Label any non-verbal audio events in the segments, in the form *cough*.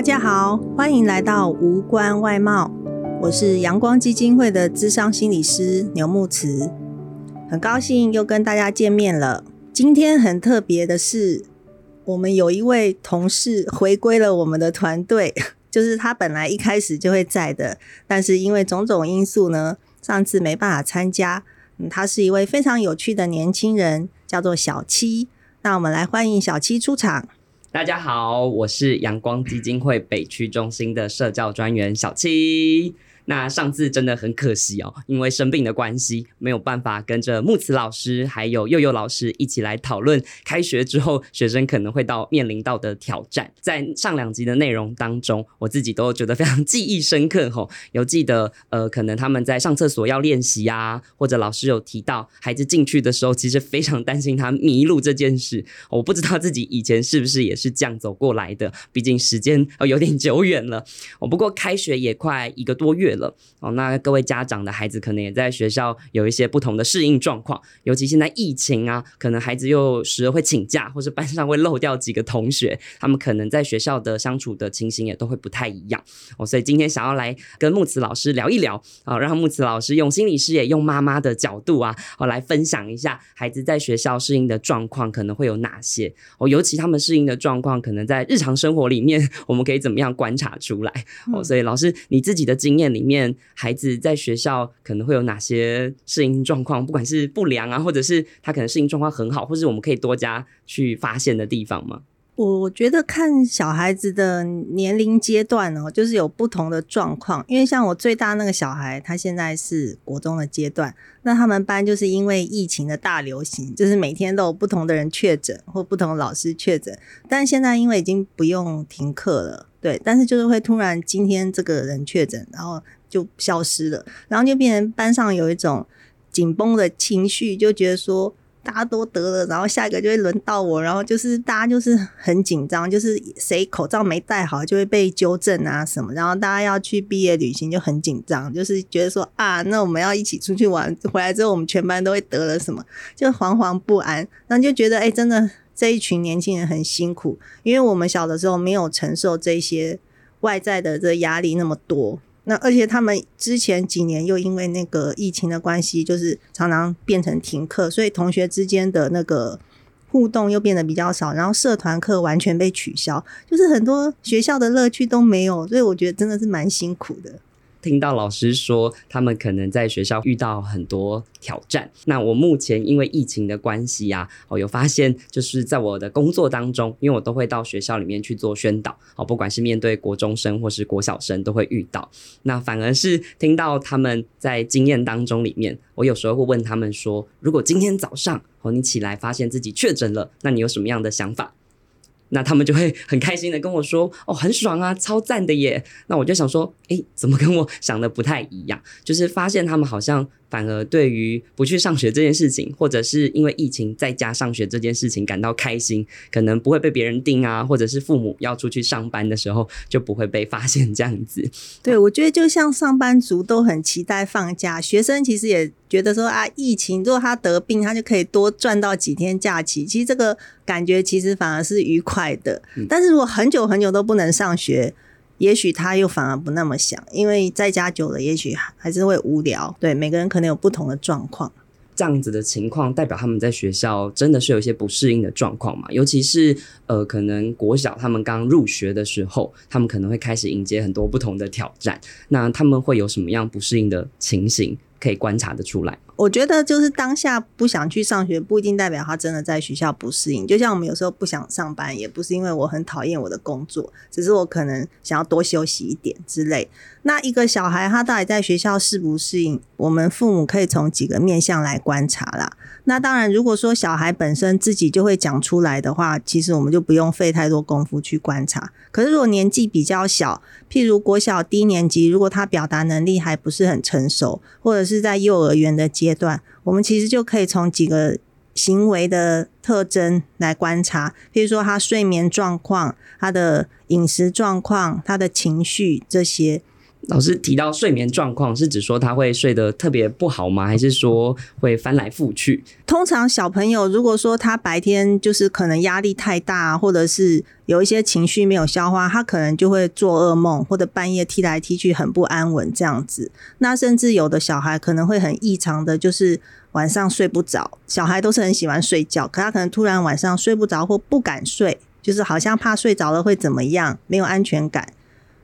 大家好，欢迎来到无关外貌。我是阳光基金会的咨商心理师牛慕慈，很高兴又跟大家见面了。今天很特别的是，我们有一位同事回归了我们的团队，*laughs* 就是他本来一开始就会在的，但是因为种种因素呢，上次没办法参加。嗯，他是一位非常有趣的年轻人，叫做小七。那我们来欢迎小七出场。大家好，我是阳光基金会北区中心的社教专员小七。那上次真的很可惜哦，因为生病的关系，没有办法跟着木慈老师还有祐祐老师一起来讨论开学之后学生可能会到面临到的挑战。在上两集的内容当中，我自己都觉得非常 *laughs* 记忆深刻吼、哦。有记得呃，可能他们在上厕所要练习啊，或者老师有提到孩子进去的时候，其实非常担心他迷路这件事。我不知道自己以前是不是也是这样走过来的，毕竟时间哦有点久远了。哦，不过开学也快一个多月了。了哦，那各位家长的孩子可能也在学校有一些不同的适应状况，尤其现在疫情啊，可能孩子又时而会请假，或是班上会漏掉几个同学，他们可能在学校的相处的情形也都会不太一样哦。所以今天想要来跟木慈老师聊一聊啊，让木慈老师用心理师也用妈妈的角度啊，哦来分享一下孩子在学校适应的状况可能会有哪些哦，尤其他们适应的状况可能在日常生活里面，我们可以怎么样观察出来哦？所以老师你自己的经验里面。面孩子在学校可能会有哪些适应状况？不管是不良啊，或者是他可能适应状况很好，或是我们可以多加去发现的地方吗？我觉得看小孩子的年龄阶段哦，就是有不同的状况。因为像我最大那个小孩，他现在是国中的阶段，那他们班就是因为疫情的大流行，就是每天都有不同的人确诊或不同老师确诊。但现在因为已经不用停课了，对，但是就是会突然今天这个人确诊，然后就消失了，然后就变成班上有一种紧绷的情绪，就觉得说。大家都得了，然后下一个就会轮到我，然后就是大家就是很紧张，就是谁口罩没戴好就会被纠正啊什么，然后大家要去毕业旅行就很紧张，就是觉得说啊，那我们要一起出去玩，回来之后我们全班都会得了什么，就惶惶不安，然后就觉得哎、真的这一群年轻人很辛苦，因为我们小的时候没有承受这些外在的这压力那么多。那而且他们之前几年又因为那个疫情的关系，就是常常变成停课，所以同学之间的那个互动又变得比较少，然后社团课完全被取消，就是很多学校的乐趣都没有，所以我觉得真的是蛮辛苦的。听到老师说，他们可能在学校遇到很多挑战。那我目前因为疫情的关系啊，我有发现，就是在我的工作当中，因为我都会到学校里面去做宣导，哦，不管是面对国中生或是国小生，都会遇到。那反而是听到他们在经验当中里面，我有时候会问他们说，如果今天早上哦你起来发现自己确诊了，那你有什么样的想法？那他们就会很开心的跟我说：“ *laughs* 哦，很爽啊，超赞的耶！”那我就想说：“诶，怎么跟我想的不太一样？”就是发现他们好像。反而对于不去上学这件事情，或者是因为疫情在家上学这件事情感到开心，可能不会被别人盯啊，或者是父母要出去上班的时候就不会被发现这样子。对，我觉得就像上班族都很期待放假，学生其实也觉得说啊，疫情如果他得病，他就可以多赚到几天假期。其实这个感觉其实反而是愉快的。嗯。但是如果很久很久都不能上学，也许他又反而不那么想，因为在家久了，也许还是会无聊。对，每个人可能有不同的状况。这样子的情况代表他们在学校真的是有一些不适应的状况嘛？尤其是呃，可能国小他们刚入学的时候，他们可能会开始迎接很多不同的挑战。那他们会有什么样不适应的情形可以观察得出来？我觉得就是当下不想去上学，不一定代表他真的在学校不适应。就像我们有时候不想上班，也不是因为我很讨厌我的工作，只是我可能想要多休息一点之类。那一个小孩他到底在学校适不适应，我们父母可以从几个面向来观察啦。那当然，如果说小孩本身自己就会讲出来的话，其实我们就不用费太多功夫去观察。可是如果年纪比较小，譬如国小低年级，如果他表达能力还不是很成熟，或者是在幼儿园的阶段，我们其实就可以从几个行为的特征来观察，譬如说他睡眠状况、他的饮食状况、他的情绪这些。老师提到睡眠状况，是指说他会睡得特别不好吗？还是说会翻来覆去？通常小朋友如果说他白天就是可能压力太大，或者是有一些情绪没有消化，他可能就会做噩梦，或者半夜踢来踢去很不安稳这样子。那甚至有的小孩可能会很异常的，就是晚上睡不着。小孩都是很喜欢睡觉，可他可能突然晚上睡不着或不敢睡，就是好像怕睡着了会怎么样，没有安全感。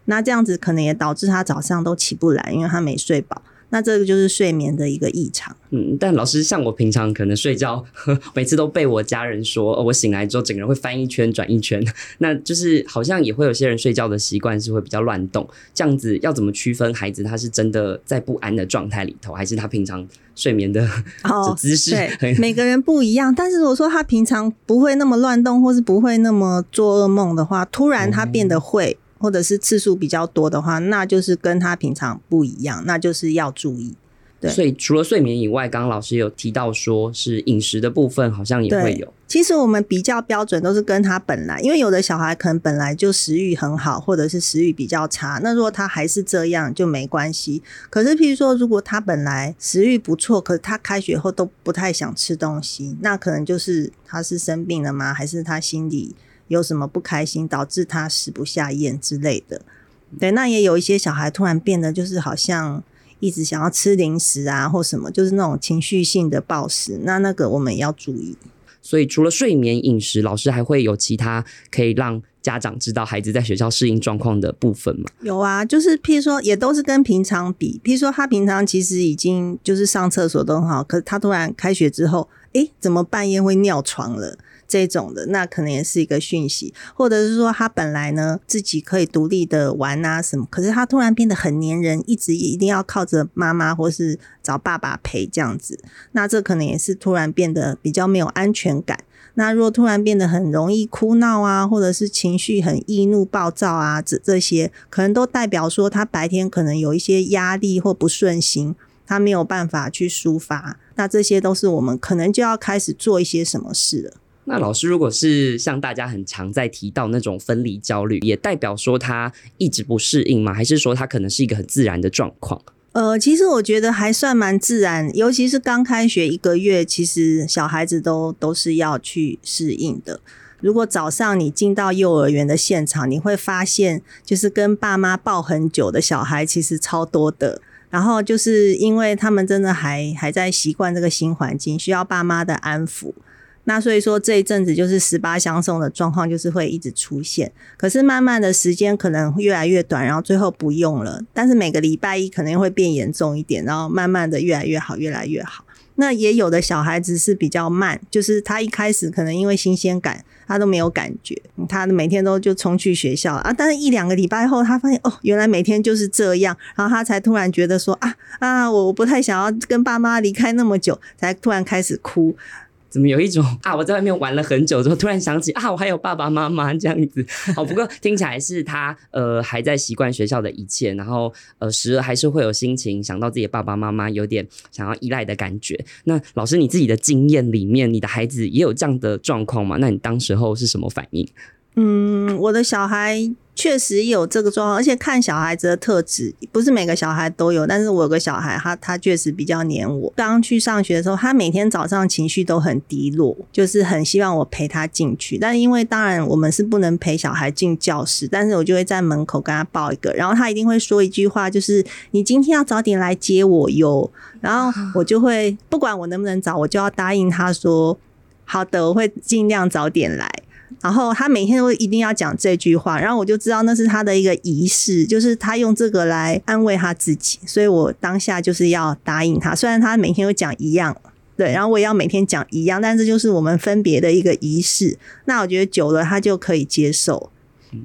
那这样子可能也导致他早上都起不来，因为他没睡饱。那这个就是睡眠的一个异常。嗯，但老师像我平常可能睡觉，呵 *laughs* 每次都被我家人说，哦，我醒来之后整个人会翻一圈转一圈。*laughs* 那就是好像也会有些人睡觉的习惯是会比较乱动。这样子要怎么区分孩子他是真的在不安的状态里头，还是他平常睡眠的哦 *laughs* 姿势？对，每个人不一样。但是如果说他平常不会那么乱动，或是不会那么做噩梦的话，突然他变得会。嗯或者是次数比较多的话，那就是跟他平常不一样，那就是要注意。对，所以除了睡眠以外，刚刚老师有提到说是饮食的部分，好像也会有。其实我们比较标准都是跟他本来，因为有的小孩可能本来就食欲很好，或者是食欲比较差，那如果他还是这样就没关系。可是譬如说，如果他本来食欲不错，可是他开学后都不太想吃东西，那可能就是他是生病了吗？还是他心里？有什么不开心导致他食不下咽之类的，对，那也有一些小孩突然变得就是好像一直想要吃零食啊或什么，就是那种情绪性的暴食，那那个我们也要注意。所以除了睡眠、饮食，老师还会有其他可以让家长知道孩子在学校适应状况的部分吗？有啊，就是譬如说也都是跟平常比，譬如说他平常其实已经就是上厕所都很好，可是他突然开学之后，诶，怎么半夜会尿床了？这种的，那可能也是一个讯息，或者是说他本来呢自己可以独立的玩啊什么，可是他突然变得很黏人，一直一定要靠着妈妈或是找爸爸陪这样子，那这可能也是突然变得比较没有安全感。那如果突然变得很容易哭闹啊，或者是情绪很易怒暴躁啊，这这些可能都代表说他白天可能有一些压力或不顺心，他没有办法去抒发，那这些都是我们可能就要开始做一些什么事了。那老师，如果是像大家很常在提到那种分离焦虑，也代表说他一直不适应吗？还是说他可能是一个很自然的状况？呃，其实我觉得还算蛮自然，尤其是刚开学一个月，其实小孩子都都是要去适应的。如果早上你进到幼儿园的现场，你会发现，就是跟爸妈抱很久的小孩其实超多的。然后就是因为他们真的还还在习惯这个新环境，需要爸妈的安抚。那所以说这一阵子就是十八相送的状况，就是会一直出现。可是慢慢的时间可能越来越短，然后最后不用了。但是每个礼拜一可能会变严重一点，然后慢慢的越来越好，越来越好。那也有的小孩子是比较慢，就是他一开始可能因为新鲜感，他都没有感觉，他每天都就冲去学校啊。但是一两个礼拜后，他发现哦，原来每天就是这样，然后他才突然觉得说啊啊，我不太想要跟爸妈离开那么久，才突然开始哭。怎么有一种 *laughs* 啊，我在外面玩了很久之后，突然想起啊，我还有爸爸妈妈这样子。*laughs* 好，不过听起来是他呃还在习惯学校的一切，然后呃时而还是会有心情想到自己的爸爸妈妈，有点想要依赖的感觉。那老师你自己的经验里面，你的孩子也有这样的状况吗？那你当时候是什么反应？嗯，我的小孩。确实有这个状况，而且看小孩子的特质，不是每个小孩都有。但是我有个小孩，他他确实比较黏我。刚去上学的时候，他每天早上情绪都很低落，就是很希望我陪他进去。但因为当然我们是不能陪小孩进教室，但是我就会在门口跟他抱一个，然后他一定会说一句话，就是你今天要早点来接我哟。然后我就会不管我能不能早，我就要答应他说好的，我会尽量早点来。然后他每天都一定要讲这句话，然后我就知道那是他的一个仪式，就是他用这个来安慰他自己，所以我当下就是要答应他。虽然他每天都讲一样，对，然后我也要每天讲一样，但是就是我们分别的一个仪式。那我觉得久了他就可以接受。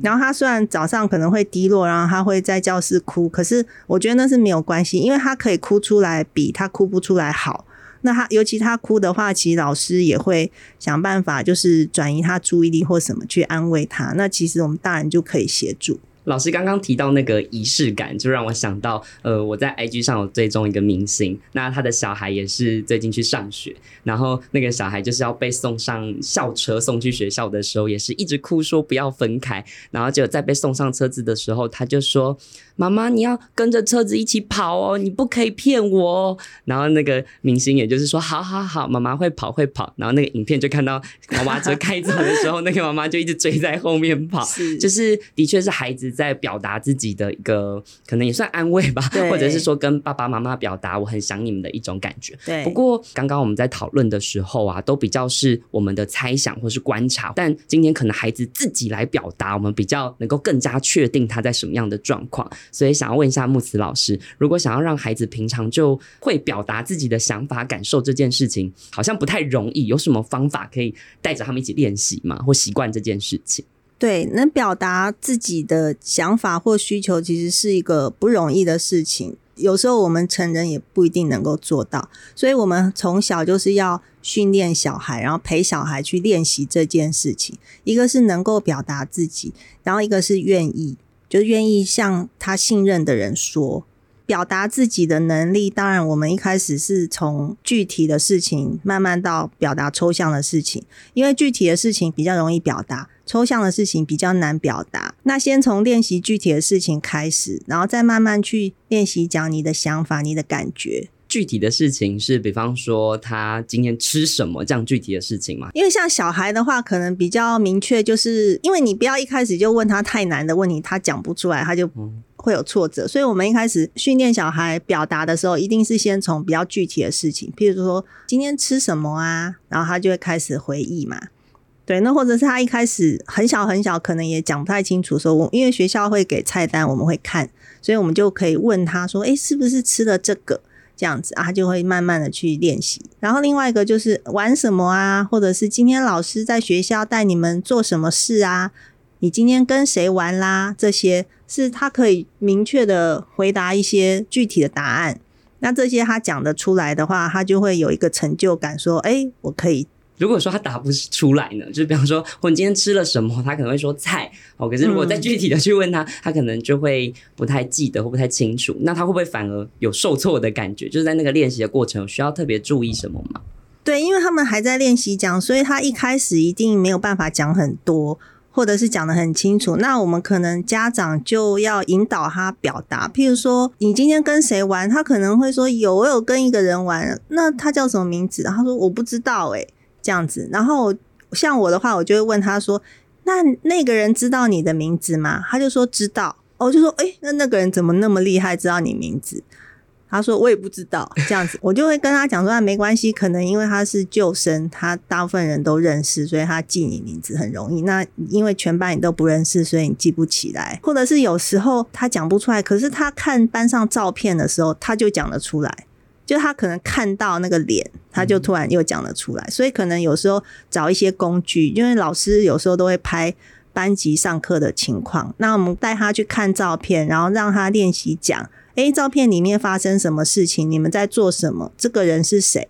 然后他虽然早上可能会低落，然后他会在教室哭，可是我觉得那是没有关系，因为他可以哭出来比他哭不出来好。那他尤其他哭的话，其实老师也会想办法，就是转移他注意力或什么去安慰他。那其实我们大人就可以协助。老师刚刚提到那个仪式感，就让我想到，呃，我在 IG 上有追踪一个明星，那他的小孩也是最近去上学，然后那个小孩就是要被送上校车送去学校的时候，也是一直哭说不要分开，然后就在被送上车子的时候，他就说：“妈妈，你要跟着车子一起跑哦，你不可以骗我哦。”然后那个明星也就是说：“好好好，妈妈会跑会跑。”然后那个影片就看到娃娃车开走的时候，那个妈妈就一直追在后面跑，是就是的确是孩子。在表达自己的一个可能也算安慰吧，或者是说跟爸爸妈妈表达我很想你们的一种感觉。对，不过刚刚我们在讨论的时候啊，都比较是我们的猜想或是观察，但今天可能孩子自己来表达，我们比较能够更加确定他在什么样的状况。所以想要问一下木慈老师，如果想要让孩子平常就会表达自己的想法感受这件事情，好像不太容易，有什么方法可以带着他们一起练习吗？或习惯这件事情？对，能表达自己的想法或需求，其实是一个不容易的事情。有时候我们成人也不一定能够做到，所以我们从小就是要训练小孩，然后陪小孩去练习这件事情。一个是能够表达自己，然后一个是愿意，就愿意向他信任的人说。表达自己的能力，当然我们一开始是从具体的事情慢慢到表达抽象的事情，因为具体的事情比较容易表达，抽象的事情比较难表达。那先从练习具体的事情开始，然后再慢慢去练习讲你的想法、你的感觉。具体的事情是，比方说他今天吃什么这样具体的事情嘛？因为像小孩的话，可能比较明确，就是因为你不要一开始就问他太难的问题，他讲不出来，他就。嗯会有挫折，所以我们一开始训练小孩表达的时候，一定是先从比较具体的事情，譬如说今天吃什么啊，然后他就会开始回忆嘛。对，那或者是他一开始很小很小，可能也讲不太清楚，说我因为学校会给菜单，我们会看，所以我们就可以问他说：“诶，是不是吃了这个？”这样子啊，他就会慢慢的去练习。然后另外一个就是玩什么啊，或者是今天老师在学校带你们做什么事啊？你今天跟谁玩啦？这些是他可以明确的回答一些具体的答案。那这些他讲得出来的话，他就会有一个成就感，说：“哎，我可以。”如果说他答不出来呢？就比方说，我今天吃了什么？他可能会说菜哦。可是如果再具体的去问他，他可能就会不太记得或不太清楚。那他会不会反而有受挫的感觉？就是在那个练习的过程，需要特别注意什么吗？对，因为他们还在练习讲，所以他一开始一定没有办法讲很多。或者是讲的很清楚，那我们可能家长就要引导他表达。譬如说，你今天跟谁玩？他可能会说有，我有跟一个人玩。那他叫什么名字？他说我不知道，诶，这样子。然后像我的话，我就会问他说：“那那个人知道你的名字吗？”他就说知道。我就说：“诶，那那个人怎么那么厉害，知道你名字？”他说：“我也不知道 *laughs* 这样子，我就会跟他讲说，没关系，可能因为他是旧生，他大部分人都认识，所以他记你名字很容易。那因为全班你都不认识，所以你记不起来。或者是有时候他讲不出来，可是他看班上照片的时候，他就讲得出来。就他可能看到那个脸，他就突然又讲了出来。所以可能有时候找一些工具，因为老师有时候都会拍班级上课的情况，那我们带他去看照片，然后让他练习讲。”诶，照片里面发生什么事情？你们在做什么？这个人是谁？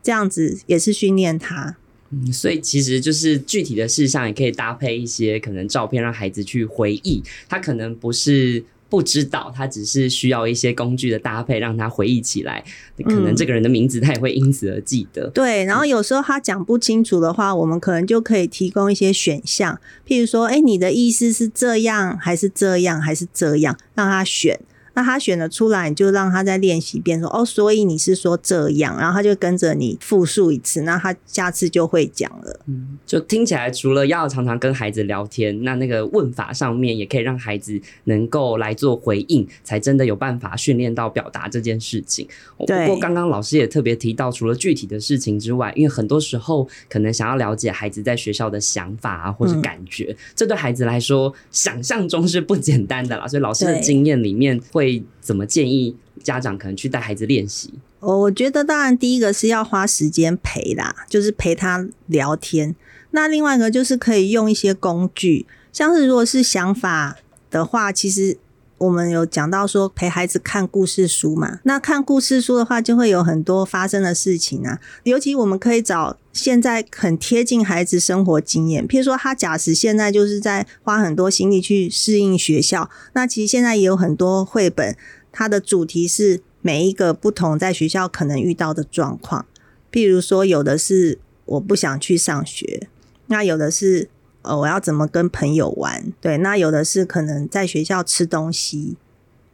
这样子也是训练他。嗯，所以其实就是具体的事项，也可以搭配一些可能照片，让孩子去回忆。他可能不是不知道，他只是需要一些工具的搭配，让他回忆起来。可能这个人的名字，他也会因此而记得。嗯，对，然后有时候他讲不清楚的话，我们可能就可以提供一些选项，譬如说，诶，你的意思是这样，还是这样，还是这样，让他选。那他选了出来，你就让他再练习一遍，说哦，所以你是说这样，然后他就跟着你复述一次，那他下次就会讲了。嗯，就听起来除了要常常跟孩子聊天，那那个问法上面也可以让孩子能够来做回应，才真的有办法训练到表达这件事情。对。不过刚刚老师也特别提到，除了具体的事情之外，因为很多时候可能想要了解孩子在学校的想法啊，或者感觉，嗯，这对孩子来说想象中是不简单的啦。所以老师的经验里面会。会怎么建议家长可能去带孩子练习？我觉得当然第一个是要花时间陪啦，就是陪他聊天。那另外一个就是可以用一些工具，像是如果是想法的话，其实我们有讲到说陪孩子看故事书嘛，那看故事书的话，就会有很多发生的事情啊。尤其我们可以找现在很贴近孩子生活经验，譬如说他假使现在就是在花很多心力去适应学校，那其实现在也有很多绘本，它的主题是每一个不同在学校可能遇到的状况。譬如说，有的是我不想去上学，那有的是。呃，我要怎么跟朋友玩？对，那有的是可能在学校吃东西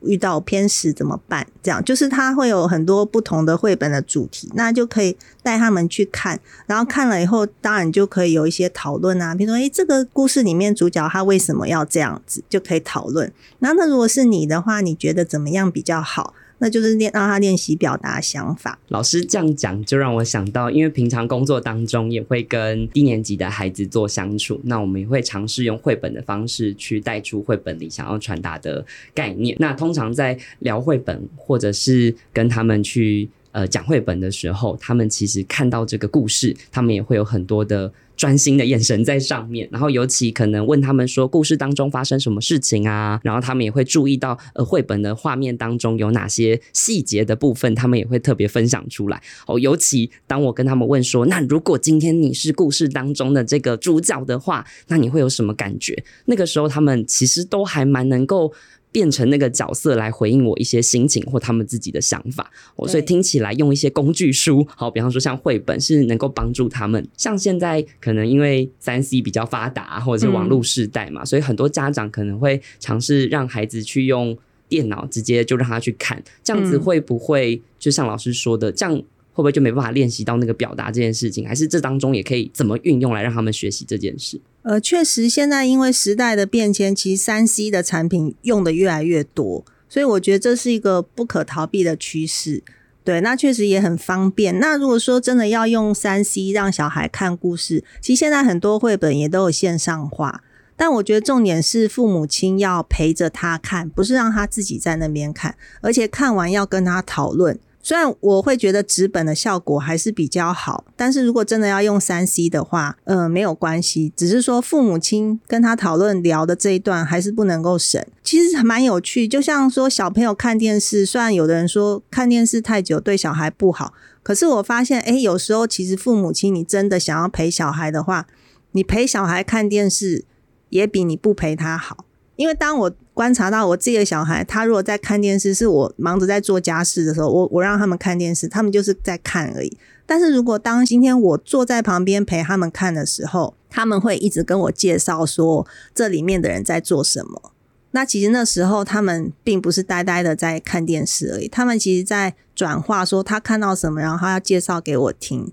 遇到偏食怎么办？这样就是他会有很多不同的绘本的主题，那就可以带他们去看，然后看了以后，当然就可以有一些讨论啊，比如说，诶，这个故事里面主角他为什么要这样子，就可以讨论。那那如果是你的话，你觉得怎么样比较好？那就是练让他练习表达想法。老师这样讲，就让我想到，因为平常工作当中也会跟低年级的孩子做相处，那我们也会尝试用绘本的方式去带出绘本里想要传达的概念。那通常在聊绘本，或者是跟他们去呃讲绘本的时候，他们其实看到这个故事，他们也会有很多的。专心的眼神在上面，然后尤其可能问他们说故事当中发生什么事情啊，然后他们也会注意到呃绘本的画面当中有哪些细节的部分，他们也会特别分享出来哦。尤其当我跟他们问说，那如果今天你是故事当中的这个主角的话，那你会有什么感觉？那个时候他们其实都还蛮能够。变成那个角色来回应我一些心情或他们自己的想法，哦，所以听起来用一些工具书，好，比方说像绘本是能够帮助他们。像现在可能因为三 C 比较发达，或者是网络时代嘛，所以很多家长可能会尝试让孩子去用电脑直接就让他去看，这样子会不会就像老师说的，这样会不会就没办法练习到那个表达这件事情？还是这当中也可以怎么运用来让他们学习这件事？呃，确实，现在因为时代的变迁，其实三 C 的产品用的越来越多，所以我觉得这是一个不可逃避的趋势。对，那确实也很方便。那如果说真的要用三 C 让小孩看故事，其实现在很多绘本也都有线上化，但我觉得重点是父母亲要陪着他看，不是让他自己在那边看，而且看完要跟他讨论。虽然我会觉得纸本的效果还是比较好，但是如果真的要用三 C 的话，呃，没有关系，只是说父母亲跟他讨论聊的这一段还是不能够省。其实蛮有趣，就像说小朋友看电视，虽然有的人说看电视太久对小孩不好，可是我发现，诶，有时候其实父母亲你真的想要陪小孩的话，你陪小孩看电视也比你不陪他好。因为当我观察到我自己的小孩，他如果在看电视，是我忙着在做家事的时候，我我让他们看电视，他们就是在看而已。但是如果当今天我坐在旁边陪他们看的时候，他们会一直跟我介绍说这里面的人在做什么。那其实那时候他们并不是呆呆的在看电视而已，他们其实在转化说他看到什么，然后他要介绍给我听，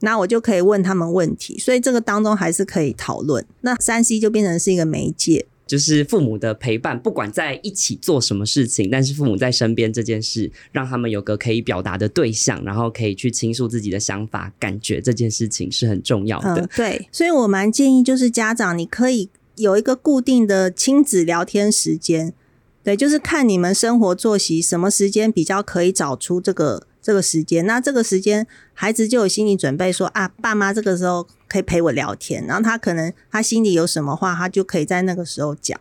那我就可以问他们问题。所以这个当中还是可以讨论。那三 C 就变成是一个媒介。就是父母的陪伴，不管在一起做什么事情，但是父母在身边这件事，让他们有个可以表达的对象，然后可以去倾诉自己的想法、感觉，这件事情是很重要的。嗯，对，所以我蛮建议，就是家长你可以有一个固定的亲子聊天时间，对，就是看你们生活作息什么时间比较可以找出这个。这个时间，那这个时间，孩子就有心理准备说，啊，爸妈这个时候可以陪我聊天，然后他可能他心里有什么话，他就可以在那个时候讲。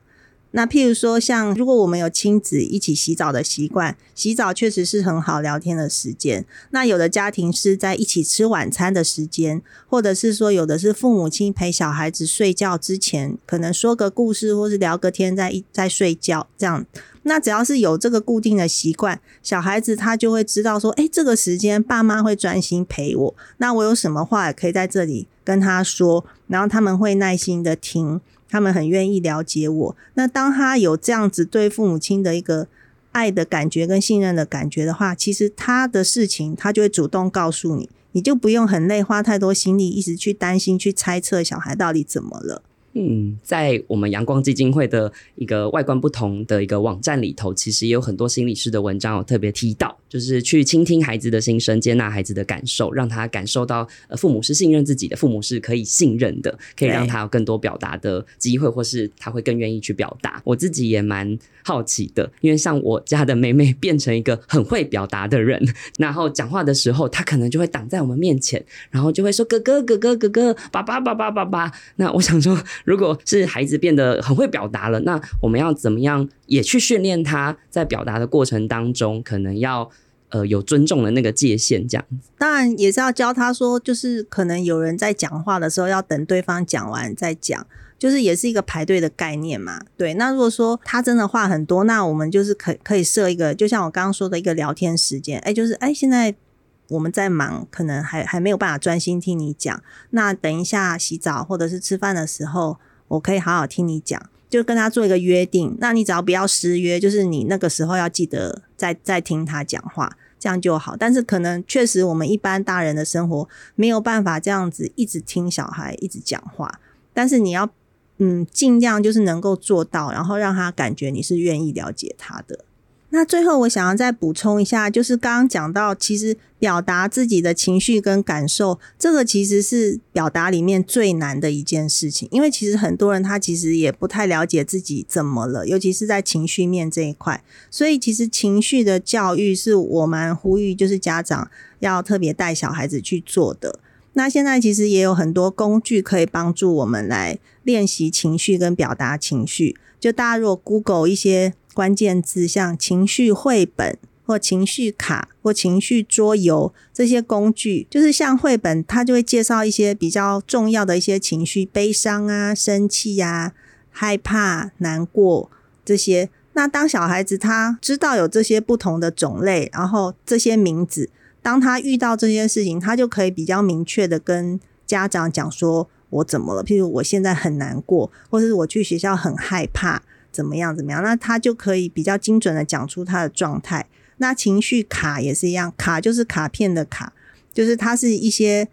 那譬如说，像如果我们有亲子一起洗澡的习惯，洗澡确实是很好聊天的时间。那有的家庭是在一起吃晚餐的时间，或者是说有的是父母亲陪小孩子睡觉之前，可能说个故事或是聊个天在，在在睡觉这样。那只要是有这个固定的习惯，小孩子他就会知道说，诶，这个时间爸妈会专心陪我。那我有什么话也可以在这里跟他说，然后他们会耐心的听。他们很愿意了解我。那当他有这样子对父母亲的一个爱的感觉跟信任的感觉的话，其实他的事情他就会主动告诉你，你就不用很累，花太多心力一直去担心、去猜测小孩到底怎么了。嗯，在我们阳光基金会的一个外观不同的一个网站里头，其实也有很多心理师的文章有特别提到，就是去倾听孩子的心声，接纳孩子的感受，让他感受到呃父母是信任自己的，父母是可以信任的，可以让他有更多表达的机会，或是他会更愿意去表达。我自己也蛮好奇的，因为像我家的妹妹 *laughs* 变成一个很会表达的人，然后讲话的时候，她可能就会挡在我们面前，然后就会说哥哥哥哥哥哥，爸爸爸爸爸爸。那我想说。如果是孩子变得很会表达了，那我们要怎么样也去训练他在表达的过程当中，可能要呃有尊重的那个界限，这样。当然也是要教他说，就是可能有人在讲话的时候，要等对方讲完再讲，就是也是一个排队的概念嘛。对，那如果说他真的话很多，那我们就是可可以设一个，就像我刚刚说的一个聊天时间，哎，就是哎现在我们在忙，可能还还没有办法专心听你讲，那等一下洗澡或者是吃饭的时候，我可以好好听你讲。就跟他做一个约定，那你只要不要失约，就是你那个时候要记得再再听他讲话，这样就好。但是可能确实我们一般大人的生活没有办法这样子一直听小孩一直讲话，但是你要嗯尽量就是能够做到，然后让他感觉你是愿意了解他的。那最后我想要再补充一下，就是刚刚讲到，其实表达自己的情绪跟感受，这个其实是表达里面最难的一件事情。因为其实很多人他其实也不太了解自己怎么了，尤其是在情绪面这一块。所以其实情绪的教育是我们呼吁，就是家长要特别带小孩子去做的。那现在其实也有很多工具可以帮助我们来练习情绪跟表达情绪。就大家如果 Google 一些。关键字像情绪绘本或情绪卡或情绪桌游这些工具，就是像绘本，它就会介绍一些比较重要的一些情绪，悲伤啊、生气呀、害怕、难过这些。那当小孩子他知道有这些不同的种类，然后这些名字，当他遇到这些事情，他就可以比较明确的跟家长讲说：“我怎么了？”譬如我现在很难过，或是我去学校很害怕。怎么样？怎么样？那他就可以比较精准的讲出他的状态。那情绪卡也是一样，卡就是卡片的卡，就是它是一些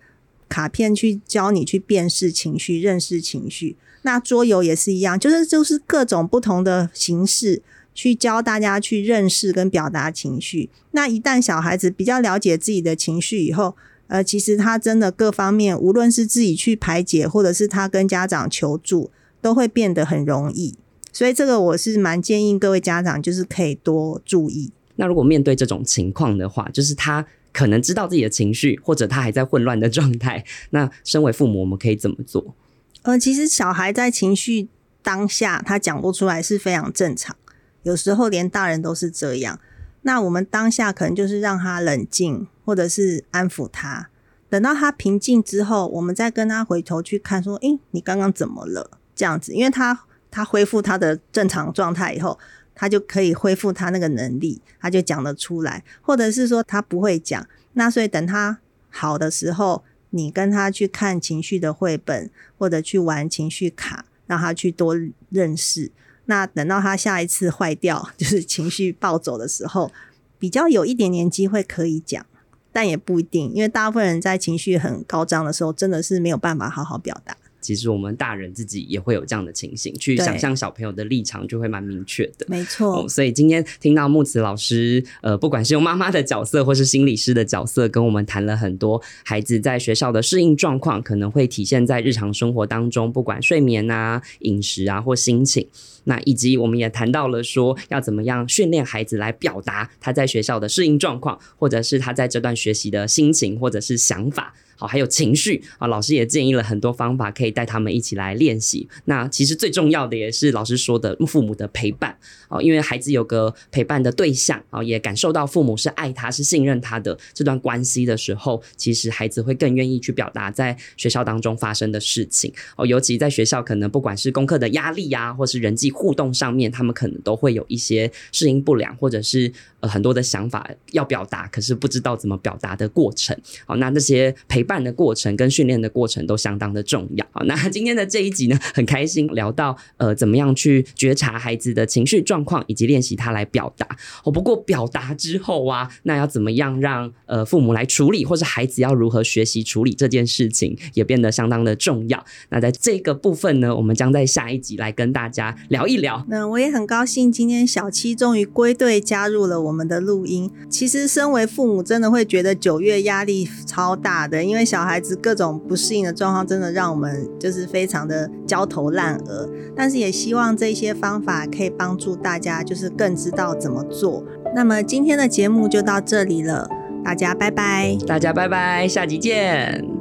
卡片去教你去辨识情绪、认识情绪。那桌游也是一样，就是就是各种不同的形式去教大家去认识跟表达情绪。那一旦小孩子比较了解自己的情绪以后，呃，其实他真的各方面，无论是自己去排解，或者是他跟家长求助，都会变得很容易。所以这个我是蛮建议各位家长，就是可以多注意。那如果面对这种情况的话，就是他可能知道自己的情绪，或者他还在混乱的状态，那身为父母，我们可以怎么做？呃，其实小孩在情绪当下，他讲不出来是非常正常。有时候连大人都是这样。那我们当下可能就是让他冷静，或者是安抚他。等到他平静之后，我们再跟他回头去看，说：“诶，你刚刚怎么了？”这样子，因为他。他恢复他的正常状态以后，他就可以恢复他那个能力，他就讲得出来，或者是说他不会讲，那所以等他好的时候，你跟他去看情绪的绘本，或者去玩情绪卡，让他去多认识。那等到他下一次坏掉，*laughs* 就是情绪暴走的时候，比较有一点点机会可以讲，但也不一定，因为大部分人在情绪很高涨的时候，真的是没有办法好好表达。其实我们大人自己也会有这样的情形，去想象小朋友的立场就会蛮明确的。没错、哦，所以今天听到木子老师，呃，不管是用妈妈的角色或是心理师的角色，跟我们谈了很多孩子在学校的适应状况，可能会体现在日常生活当中，不管睡眠啊、饮食啊或心情。那以及我们也谈到了说，要怎么样训练孩子来表达他在学校的适应状况，或者是他在这段学习的心情或者是想法。好，还有情绪啊，老师也建议了很多方法，可以带他们一起来练习。那其实最重要的也是老师说的，父母的陪伴啊，因为孩子有个陪伴的对象啊，也感受到父母是爱他、是信任他的这段关系的时候，其实孩子会更愿意去表达在学校当中发生的事情哦。尤其在学校，可能不管是功课的压力啊，或是人际互动上面，他们可能都会有一些适应不良，或者是呃很多的想法要表达，可是不知道怎么表达的过程。好，那这些陪伴。的过程跟训练的过程都相当的重要。好，那今天的这一集呢，很开心聊到呃，怎么样去觉察孩子的情绪状况，以及练习他来表达。哦，不过表达之后啊，那要怎么样让呃父母来处理，或是孩子要如何学习处理这件事情，也变得相当的重要。那在这个部分呢，我们将在下一集来跟大家聊一聊。那我也很高兴，今天小七终于归队加入了我我们的录音。其实身为父母，真的会觉得九月压力超大的，因为小孩子各种不适应的状况，真的让我们就是非常的焦头烂额。但是也希望这些方法可以帮助大家，就是更知道怎么做。那么今天的节目就到这里了，大家拜拜，大家拜拜，下集见。